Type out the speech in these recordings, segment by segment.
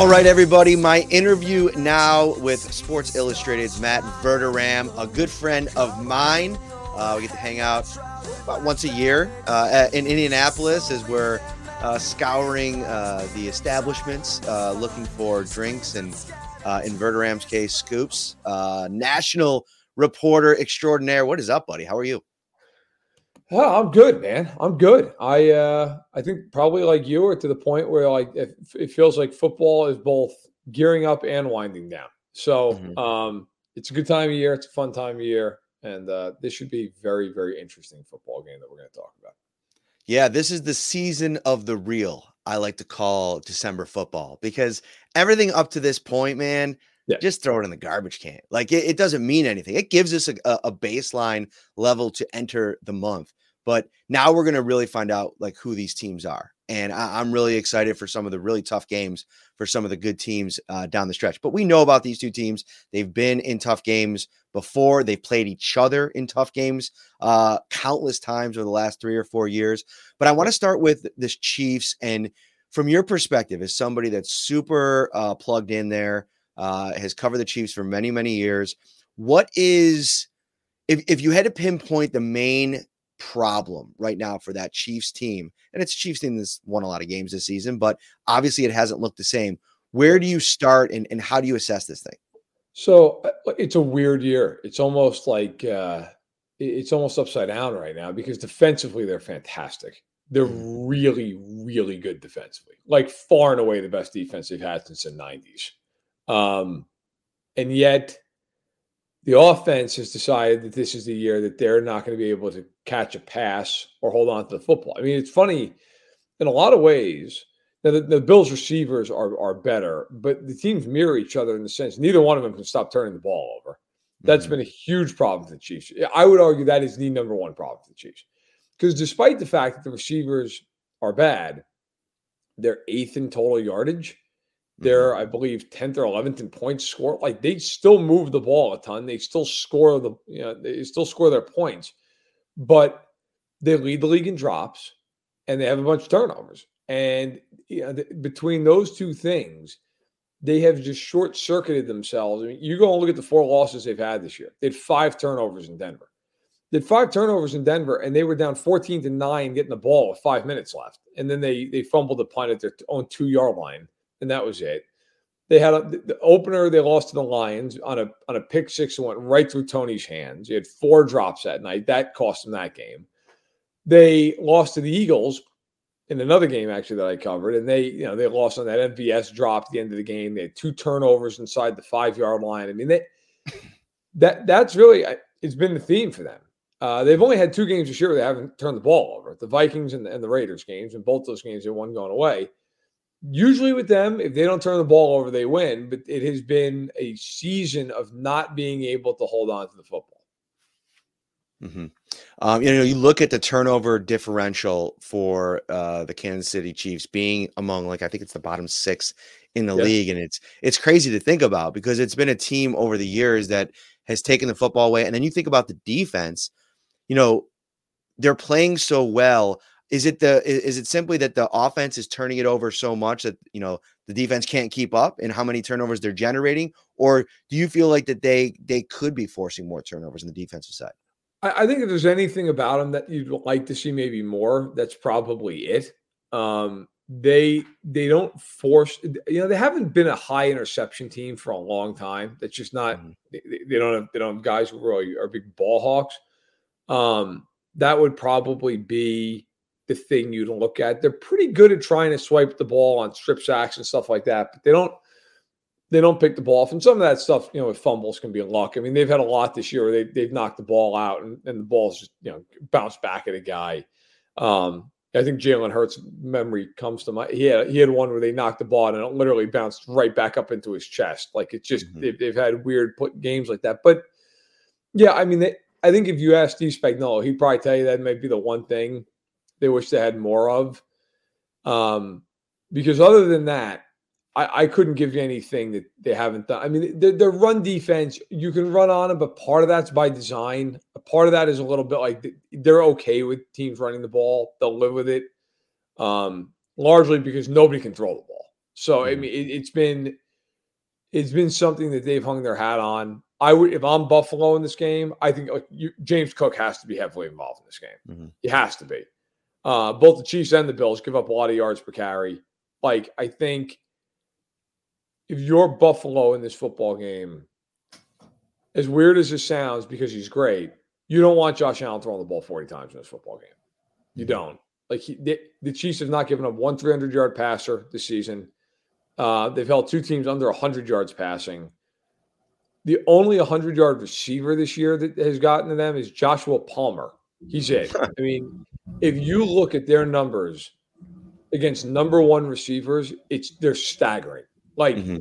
All right, everybody. My interview now with Sports Illustrated's Matt Verderame, a good friend of mine. Uh, we get to hang out about once a year uh, in Indianapolis as we're uh, scouring uh, the establishments, uh, looking for drinks and, uh, in Verderame's case, scoops. national reporter extraordinaire. What is up, buddy? How are you? Oh, I'm good, man. I'm good. I uh, I think probably like you are to the point where like it, it feels like football is both gearing up and winding down. So mm-hmm. um, it's a good time of year. It's a fun time of year, and uh, this should be very very interesting football game that we're going to talk about. Yeah, this is the season of the real. I like to call December football because everything up to this point, man, yeah. just throw it in the garbage can. Like it, it doesn't mean anything. It gives us a, a, baseline level to enter the month. But now we're going to really find out like who these teams are. And I, am really excited for some of the really tough games for some of the good teams uh, down the stretch. But we know about these two teams. They've been in tough games before. They've played each other in tough games uh, countless times over the last three or four years. But I want to start with this Chiefs. And from your perspective, as somebody that's super uh, plugged in there, uh, has covered the Chiefs for many, many years, what is, if, if you had to pinpoint the main problem right now for that Chiefs team. And it's Chiefs team that's won a lot of games this season, but obviously it hasn't looked the same. Where do you start and, and how do you assess this thing? So uh, it's a weird year. It's almost like uh, it's almost upside down right now because defensively they're fantastic. They're mm. really, really good defensively, like far and away the best defense they've had since the 90s. Um, and yet the offense has decided that this is the year that they're not going to be able to catch a pass or hold on to the football. I mean, it's funny in a lot of ways. Now, the, the Bills receivers are are better, but the teams mirror each other in the sense neither one of them can stop turning the ball over. That's mm-hmm. been a huge problem for the Chiefs. I would argue that is the number one problem for the Chiefs. Because despite the fact that the receivers are bad, they're eighth in total yardage. They're, mm-hmm. I believe, 10th or 11th in points scored. Like they still move the ball a ton. They still score the, you know, they still score their points, but they lead the league in drops and they have a bunch of turnovers. And you know, between those two things, they have just short circuited themselves. I mean, you go and look at the four losses they've had this year. They had five turnovers in Denver. They had five turnovers in Denver, and they were down 14 to nine, getting the ball with five minutes left. And then they they fumbled the punt at their own two yard line and that was it. They had a, the opener. They lost to the Lions on a on a pick six and went right through Toney's hands. He had four drops that night. That cost them that game. They lost to the Eagles in another game actually that I covered, and they you know they lost on that MVS drop at the end of the game. They had two turnovers inside the five yard line. I mean they that that's really it's been the theme for them. Uh, they've only had two games this year where they haven't turned the ball over. The Vikings and the, and the Raiders games, and both those games they won going away usually with them, if they don't turn the ball over, they win. But it has been a season of not being able to hold on to the football. Mm-hmm. Um, you know, you look at the turnover differential for uh, the Kansas City Chiefs being among like I think it's the bottom six in the league, and it's it's crazy to think about because it's been a team over the years that has taken the football away, and then you think about the defense. You know, they're playing so well. Is it the is it simply that the offense is turning it over so much that you know the defense can't keep up and how many turnovers they're generating, or do you feel like that they they could be forcing more turnovers on the defensive side? I, I think if there's anything about them that you'd like to see maybe more, that's probably it. Um, they they don't force you know they haven't been a high interception team for a long time that's just not mm-hmm. they, they, don't have they don't have guys who really are big ball hawks um that would probably be the thing you'd look at they're pretty good at trying to swipe the ball on strip sacks and stuff like that but they don't they don't pick the ball off and some of that stuff you know with fumbles can be luck i mean they've had a lot this year where they, they've knocked the ball out and, and the ball's just you know bounced back at a guy um I think Jalen Hurts' memory comes to mind. He had he had one where they knocked the ball and it literally bounced right back up into his chest. Like it's just mm-hmm. they've, they've, had weird put games like that. But yeah, I mean, they, I think if you ask Steve Spagnuolo, he'd probably tell you that might be the one thing they wish they had more of. Um, because other than that, I, I couldn't give you anything that they haven't done. I mean, their, their run defense, you can run on them, but part of that's by design. A part of that is a little bit like they're okay with teams running the ball. They'll live with it, um, largely because nobody can throw the ball. So I mm-hmm. mean, it, it's been it's been something that they've hung their hat on. I would, if I'm Buffalo in this game, I think like you, James Cook has to be heavily involved in this game. Mm-hmm. He has to be. Uh, both the Chiefs and the Bills give up a lot of yards per carry. Like I think if you're Buffalo in this football game, as weird as it sounds, because he's great, you don't want Josh Allen throwing the ball 40 times in this football game. You don't. Like he, they, the Chiefs have not given up one 300 yard passer this season. Uh, they've held two teams under 100 yards passing. The only 100 yard receiver this year that has gotten to them is Joshua Palmer. He's it. I mean, if you look at their numbers against number one receivers, it's they're staggering. Like mm-hmm.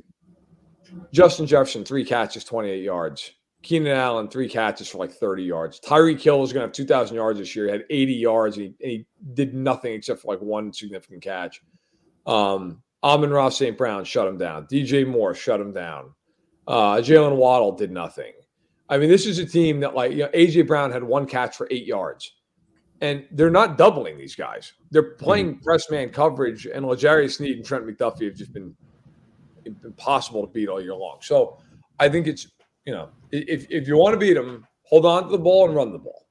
Justin Jefferson, three catches, 28 yards. Keenan Allen, three catches for like 30 yards. Tyreek Hill is going to have 2,000 yards this year. He had 80 yards and he, and he, did nothing except for like one significant catch. Um, Amon-Ra St. Brown shut him down. DJ Moore shut him down. Uh, Jaylen Waddle did nothing. I mean, this is a team that, like, you know, AJ Brown had one catch for eight yards. And they're not doubling these guys. They're playing mm-hmm. press man coverage, and L'Jarius Sneed and Trent McDuffie have just been impossible to beat all year long. So I think it's, you know, if, if you want to beat them, hold on to the ball and run the ball.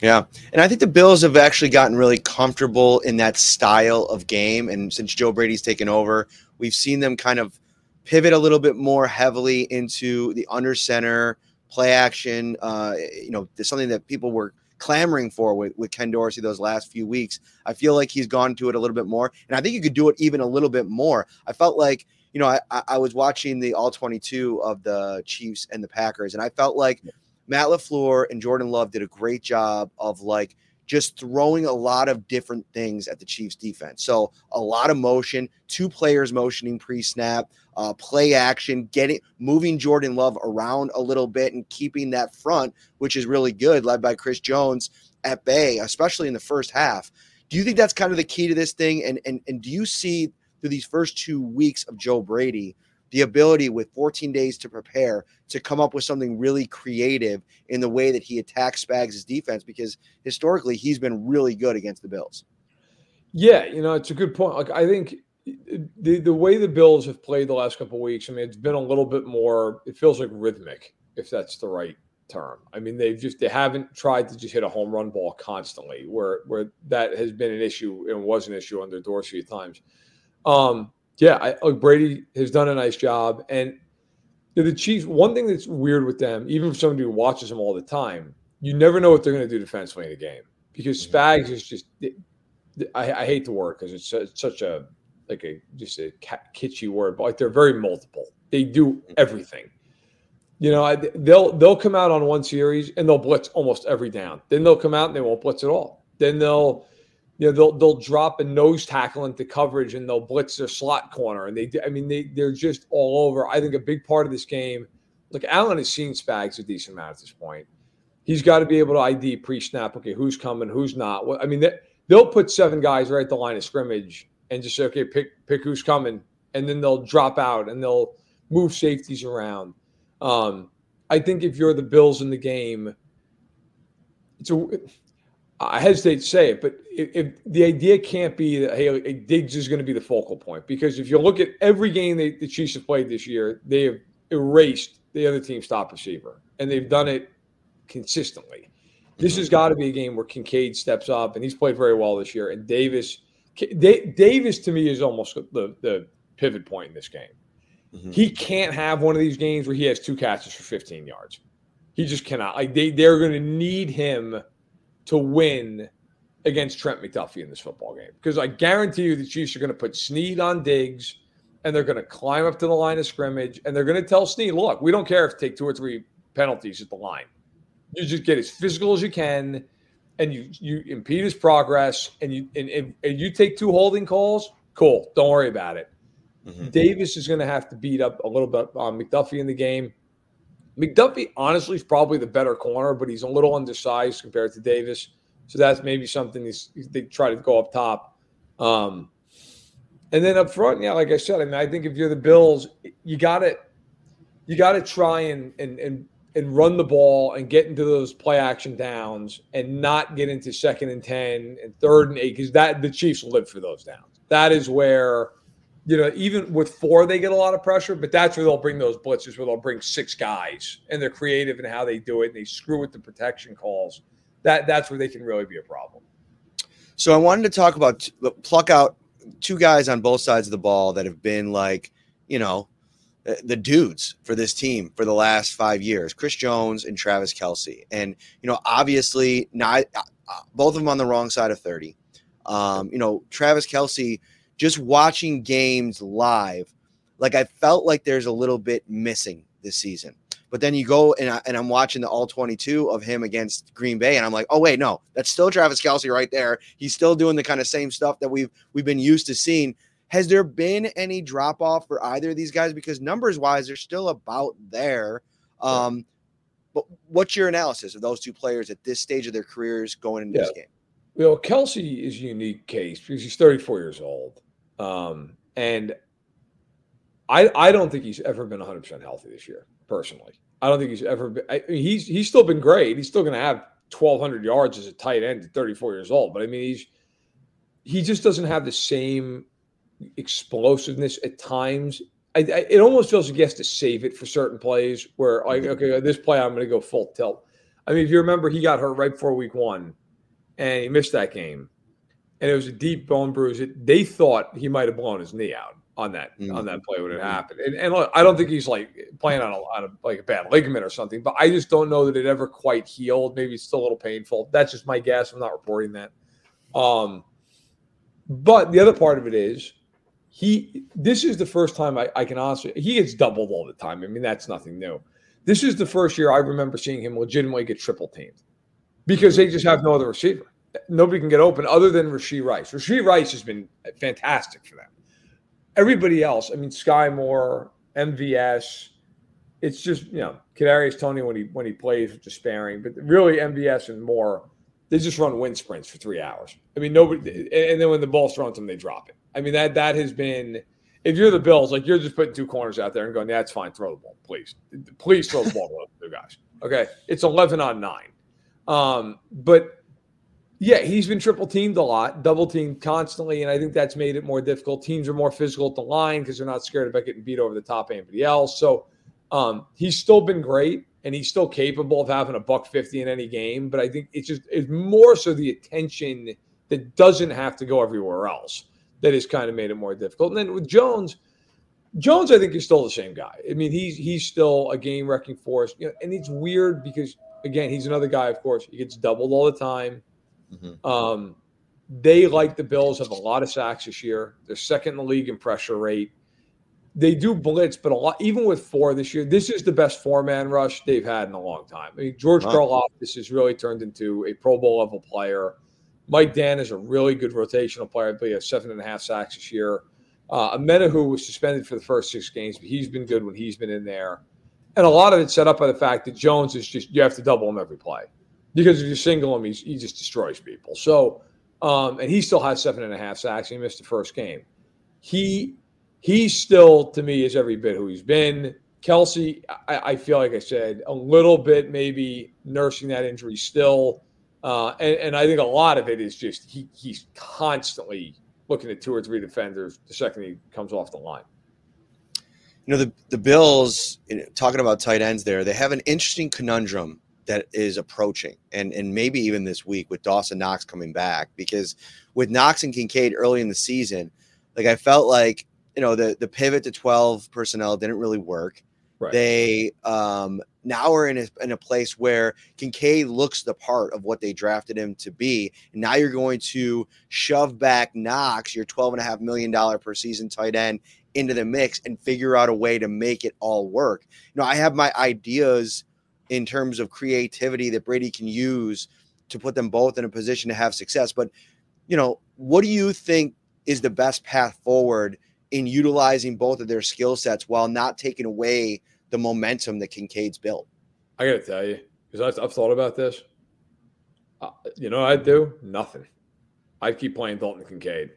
Yeah. And I think the Bills have actually gotten really comfortable in that style of game. And since Joe Brady's taken over, we've seen them kind of pivot a little bit more heavily into the under center play action. Uh, you know, something that people were clamoring for with, with Ken Dorsey those last few weeks. I feel like he's gone to it a little bit more. And I think you could do it even a little bit more. I felt like you know, I, I was watching the all 22 of the Chiefs and the Packers, and I felt like Matt LaFleur and Jordan Love did a great job of like just throwing a lot of different things at the Chiefs defense. So a lot of motion, two players motioning pre-snap, uh, play action, getting moving Jordan Love around a little bit and keeping that front, which is really good, led by Chris Jones at bay, especially in the first half. Do you think that's kind of the key to this thing? And and and do you see through these first two weeks of Joe Brady, the ability with 14 days to prepare to come up with something really creative in the way that he attacks Spags' defense because historically he's been really good against the Bills. Yeah, you know, it's a good point. Like I think the the way the Bills have played the last couple weeks, I mean, it's been a little bit more. It feels like rhythmic, if that's the right term. I mean, they've just they haven't tried to just hit a home run ball constantly, where where that has been an issue and was an issue under Dorsey at times. Um, yeah, I, look, Brady has done a nice job, and the Chiefs. One thing that's weird with them, even for somebody who watches them all the time, you never know what they're going to do defensively in the game because mm-hmm. Spags is just. I, I hate the word because it's, it's, such a like a just a kitschy word, but like they're very multiple. They do mm-hmm. everything. You know, they'll they'll come out on one series and they'll blitz almost every down. Then they'll come out and they won't blitz at all. Then they'll you know they'll they'll drop a nose tackle into coverage and they'll blitz their slot corner and they I mean they they're just all over. I think a big part of this game, look, Allen has seen Spags a decent amount at this point. He's got to be able to ID pre-snap. Okay, who's coming? Who's not? I mean, they'll put seven guys right at the line of scrimmage and just say, okay, pick pick who's coming, and then they'll drop out and they'll move safeties around. Um, I think if you're the Bills in the game, it's a. I hesitate to say it, but if, if the idea can't be that hey, Diggs is going to be the focal point, because if you look at every game they, the Chiefs have played this year, they have erased the other team's top receiver, and they've done it consistently. This has got to be a game where Kincaid steps up, and he's played very well this year. And Davis, Davis to me is almost the the pivot point in this game. Mm-hmm. He can't have one of these games where he has two catches for 15 yards. He just cannot. Like they they're going to need him to win against Trent McDuffie in this football game because I guarantee you the Chiefs are going to put Sneed on Diggs and they're going to climb up to the line of scrimmage and they're going to tell Sneed, look, we don't care if you take two or three penalties at the line. You just get as physical as you can and you you impede his progress and you and, and, and you take two holding calls, cool. Don't worry about it. Mm-hmm. Davis is going to have to beat up a little bit on McDuffie in the game. McDuffie, honestly, is probably the better corner, but he's a little undersized compared to Davis. So that's maybe something they try to go up top. Um, and then up front, yeah, like I said, I mean, I think if you're the Bills, you got to you got to try and and and and run the ball and get into those play action downs and not get into second and ten and third and eight because that the Chiefs live for those downs. That is where you know, even with four, they get a lot of pressure, but that's where they'll bring those blitzes where they'll bring six guys and they're creative in how they do it and they screw with the protection calls. That that's where they can really be a problem. So I wanted to talk about pluck out two guys on both sides of the ball that have been like, you know, the dudes for this team for the last five years, Chris Jones and Travis Kelce. And, you know, obviously not uh, both of them on the wrong side of 30. Um, you know, Travis Kelce – just watching games live, like I felt like there's a little bit missing this season. But then you go and, I, and I'm watching the all 22 of him against Green Bay, and I'm like, oh wait, no, that's still Travis Kelce right there. He's still doing the kind of same stuff that we've we've been used to seeing. Has there been any drop off for either of these guys? Because numbers wise, they're still about there. Um, but what's your analysis of those two players at this stage of their careers going into yeah. this game? Well, Kelce is a unique case because he's 34 years old. Um, and I I don't think he's ever been 100 percent healthy this year. Personally, I don't think he's ever been. I he's he's still been great. He's still going to have 1,200 yards as a tight end at 34 years old. But I mean, he's he just doesn't have the same explosiveness at times. I, I, it almost feels like he has to save it for certain plays where like okay this play I'm going to go full tilt. I mean if you remember he got hurt right before week one and he missed that game and it was a deep bone bruise. It, they thought he might have blown his knee out on that mm-hmm. on that play when it happened. And, and look, I don't think he's like playing on a, on a like a bad ligament or something, but I just don't know that it ever quite healed. Maybe it's still a little painful. That's just my guess. I'm not reporting that. Um, but the other part of it is he. This is the first time I, I can honestly. He gets doubled all the time. I mean, that's nothing new. This is the first year I remember seeing him legitimately get triple teamed because they just have no other receiver nobody can get open other than Rashee Rice. Rashee Rice has been fantastic for them. Everybody else, I mean, Skyy Moore, MVS, it's just you know Kadarius Toney when he when he plays despairing, but really MVS and Moore, they just run wind sprints for three hours. I mean, nobody, and then when the ball's thrown to them, they drop it. I mean that that has been. If you're the Bills, like you're just putting two corners out there and going, "That's yeah, fine. Throw the ball, please, please throw the ball to two guys." Okay, it's eleven on nine, um, but yeah, he's been triple teamed a lot, double teamed constantly, and I think that's made it more difficult. Teams are more physical at the line because they're not scared about getting beat over the top of anybody else. So um, he's still been great, and he's still capable of having a buck fifty in any game. But I think it's just it's more so the attention that doesn't have to go everywhere else that has kind of made it more difficult. And then with Jones, Jones, I think is still the same guy. I mean, he's he's still a game wrecking force. You know, and it's weird because again, he's another guy. Of course, he gets doubled all the time Mm-hmm. Um, they, like the Bills, have a lot of sacks this year. They're second in the league in pressure rate. They do blitz, but a lot, even with four this year, this is the best four man rush they've had in a long time. I mean, George wow. this has really turned into a Pro Bowl level player. Mike Danna is a really good rotational player. I believe he has seven and a half sacks this year. Uh, Omenihu was suspended for the first six games, but he's been good when he's been in there. And a lot of it's set up by the fact that Jones is just you have to double him every play because if you single him, he just destroys people. So, um, and he still has seven and a half sacks. He missed the first game. He he still to me is every bit who he's been. Kelce, I, I feel like I said a little bit maybe nursing that injury still, uh, and, and I think a lot of it is just he he's constantly looking at two or three defenders the second he comes off the line. You know, the, the Bills, talking about tight ends there, they have an interesting conundrum that is approaching, and, and maybe even this week with Dawson Knox coming back, because with Knox and Kincaid early in the season, like I felt like, you know, the, the pivot to 12 personnel didn't really work. Right. They um, now are in a, in a place where Kincaid looks the part of what they drafted him to be. And now you're going to shove back Knox, your $12.5 million per season tight end, into the mix and figure out a way to make it all work. You know, I have my ideas in terms of creativity that Brady can use to put them both in a position to have success. But, you know, what do you think is the best path forward in utilizing both of their skill sets while not taking away the momentum that Kincaid's built? I got to tell you, because I've, I've, thought about this. Uh, you know I'd do? Nothing. I'd keep playing Dalton Kincaid.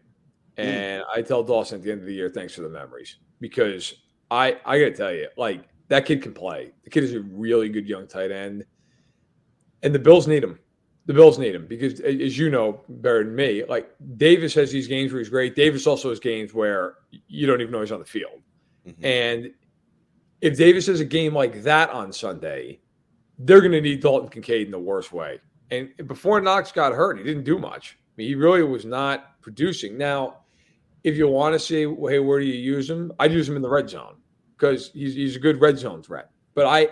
Hmm. And mm. I tell Dawson at the end of the year, thanks for the memories. Because I I gotta tell you, like that kid can play. The kid is a really good young tight end. And the Bills need him. The Bills need him because, as you know better than me, like Davis has these games where he's great. Davis also has games where you don't even know he's on the field. Mm-hmm. And if Davis has a game like that on Sunday, they're going to need Dalton Kincaid in the worst way. And before Knox got hurt, he didn't do much. I mean, he really was not producing. Now, if you want to see, hey, where do you use him? I'd use him in the red zone because he's, he's a good red zone threat. But I,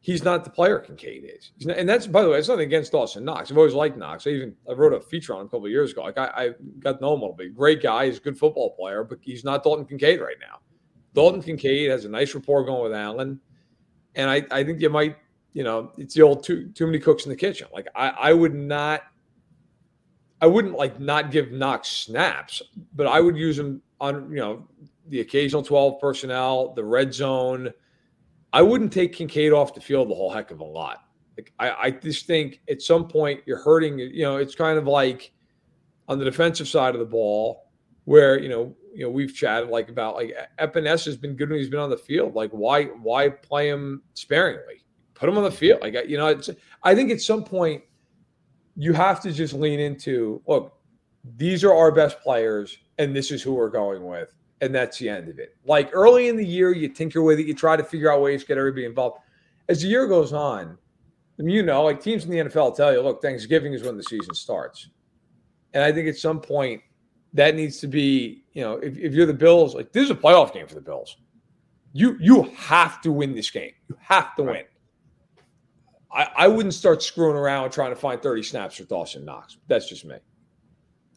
he's not the player Kincaid is. Not, and that's by the way, it's nothing against Dawson Knox. I've always liked Knox. I even I wrote a feature on him a couple years ago. Like I, I got to know him a little bit. Great guy. He's a good football player, but he's not Dalton Kincaid right now. Dalton Kincaid has a nice rapport going with Allen, and I, I think you might, you know, it's the old too too many cooks in the kitchen. Like I, I would not I wouldn't like not give Knox snaps, but I would use him on, you know, the occasional 12 personnel, the red zone. I wouldn't take Kincaid off the field a whole heck of a lot. Like I, I just think at some point you're hurting, you know, it's kind of like on the defensive side of the ball where, you know, you know, we've chatted like about like Epenesa has been good when he's been on the field. Like why why play him sparingly? Put him on the field. Like you know, it's I think at some point you have to just lean into look, these are our best players, and this is who we're going with. And that's the end of it. Like early in the year, you tinker with it, you try to figure out ways to get everybody involved. As the year goes on, I mean, you know, like teams in the NFL tell you, look, Thanksgiving is when the season starts. And I think at some point that needs to be, you know, if, if you're the Bills, like this is a playoff game for the Bills. You you have to win this game. You have to win. I, I wouldn't start screwing around trying to find 30 snaps for Dawson Knox. That's just me.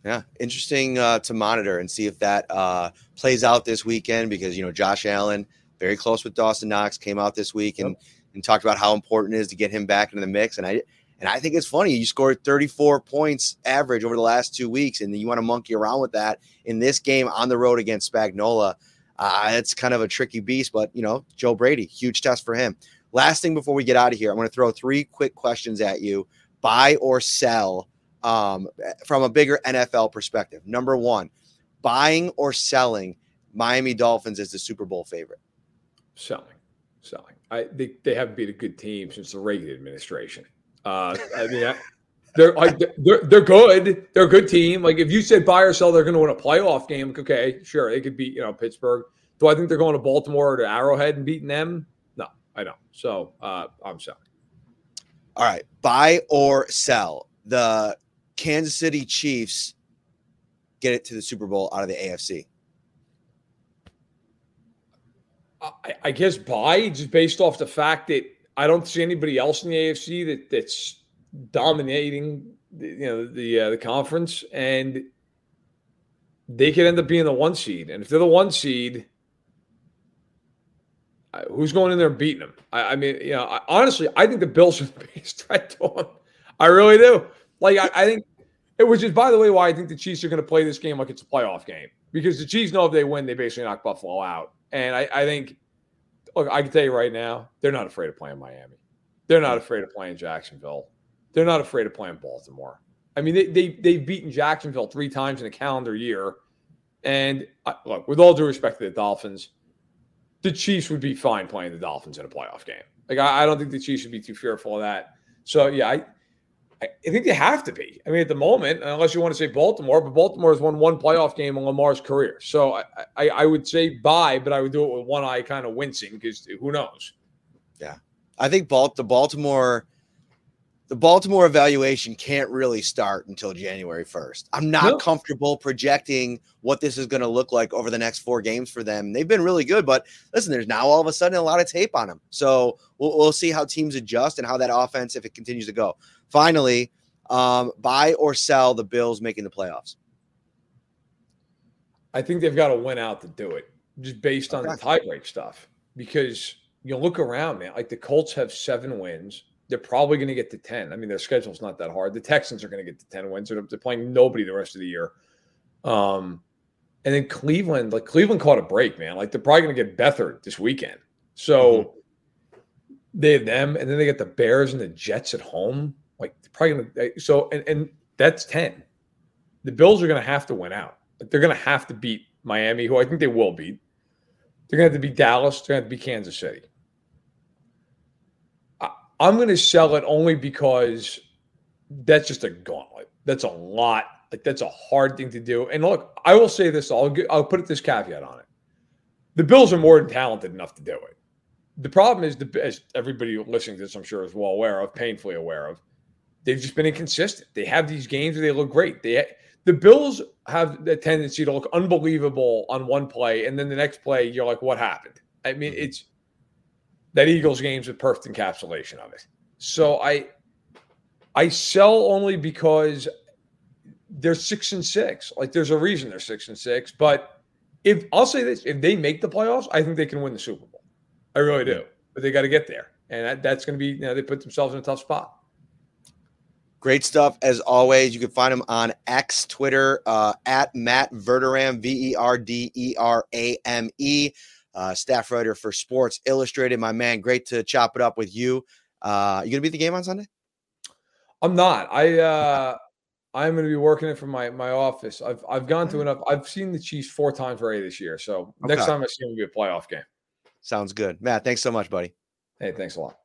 Yeah, interesting uh, to monitor and see if that uh, plays out this weekend because you know Josh Allen very close with Dawson Knox came out this week and yep. and talked about how important it is to get him back into the mix and I and I think it's funny you scored 34 points average over the last two weeks and you want to monkey around with that in this game on the road against Spagnuolo. Uh, it's kind of a tricky beast, but you know Joe Brady, huge test for him. Last thing before we get out of here, I'm going to throw three quick questions at you buy or sell um, from a bigger NFL perspective. Number one, buying or selling Miami Dolphins as the Super Bowl favorite? Selling. Selling. I they, they haven't beat a good team since the Reagan administration. Uh, I mean, I, they're like they're they're good. They're a good team. Like if you said buy or sell, they're going to win a playoff game. Okay, sure, they could beat you know Pittsburgh. Do I think they're going to Baltimore or to Arrowhead and beating them? I don't. So uh, I'm selling. All right, buy or sell. The Kansas City Chiefs get it to the Super Bowl out of the AFC. I, I guess buy just based off the fact that I don't see anybody else in the AFC that that's dominating, you know, the uh, the conference, and they could end up being the one seed. And if they're the one seed, who's going in there and beating them? I, I mean, you know, I, honestly, I think the Bills are the biggest threat to them. I really do. Like, I, I think it was just, by the way, why I think the Chiefs are going to play this game like it's a playoff game because the Chiefs know if they win, they basically knock Buffalo out. And I, I think look, I can tell you right now, they're not afraid of playing Miami. They're not afraid of playing Jacksonville. They're not afraid of playing Baltimore. I mean, they, they, they've beaten Jacksonville three times in a calendar year. And uh, look, with all due respect to the Dolphins, the Chiefs would be fine playing the Dolphins in a playoff game. Like, I, I don't think the Chiefs should be too fearful of that. So, yeah, I, I think they have to be. I mean, at the moment, unless you want to say Baltimore, but Baltimore has won one playoff game in Lamar's career. So I, I, I would say buy, but I would do it with one eye kind of wincing because who knows? Yeah. I think the Baltimore the Baltimore evaluation can't really start until January 1st. I'm not comfortable projecting what this is going to look like over the next four games for them. They've been really good, but listen, there's now all of a sudden a lot of tape on them. So we'll, we'll see how teams adjust and how that offense, if it continues to go. Finally, um, buy or sell the Bills making the playoffs. I think they've got to win out to do it, just based on okay. the tiebreak stuff. Because you look around, man, like the Colts have seven wins they're probably going to get to 10. I mean, their schedule's not that hard. The Texans are going to get to 10 wins. They're, they're playing nobody the rest of the year. Um, and then Cleveland, like Cleveland caught a break, man. Like they're probably going to get Beathard this weekend. So mm-hmm. they have them, and then they get the Bears and the Jets at home. Like they're probably going to, so, and, and that's 10. The Bills are going to have to win out. Like they're going to have to beat Miami, who I think they will beat. They're going to have to beat Dallas. They're going to have to beat Kansas City. I'm going to sell it only because that's just a gauntlet. That's a lot. Like that's a hard thing to do. And look, I will say this. I'll I'll put this caveat on it. The Bills are more than talented enough to do it. The problem is, the, as everybody listening to this, I'm sure, is well aware of, painfully aware of, they've just been inconsistent. They have these games where they look great. They the Bills have the tendency to look unbelievable on one play, and then the next play, you're like, what happened? I mean, mm-hmm. it's that Eagles game's a perfect encapsulation of it. So I I sell only because they're six and six. Like there's a reason they're six and six. But if I'll say this, if they make the playoffs, I think they can win the Super Bowl. I really do. But they got to get there. And that, that's going to be, you know, they put themselves in a tough spot. Great stuff as always. You can find him on X, Twitter, uh, at Matt Verderame, V E R D E R A M E uh, staff writer for Sports Illustrated. My man, great to chop it up with you. Uh, you gonna be at the game on Sunday? I'm not. I uh, I'm gonna be working it from my my office. I've I've gone to enough. I've seen the Chiefs four times already this year. So okay. next time I see them, will be a playoff game. Sounds good, Matt. Thanks so much, buddy. Hey, thanks a lot.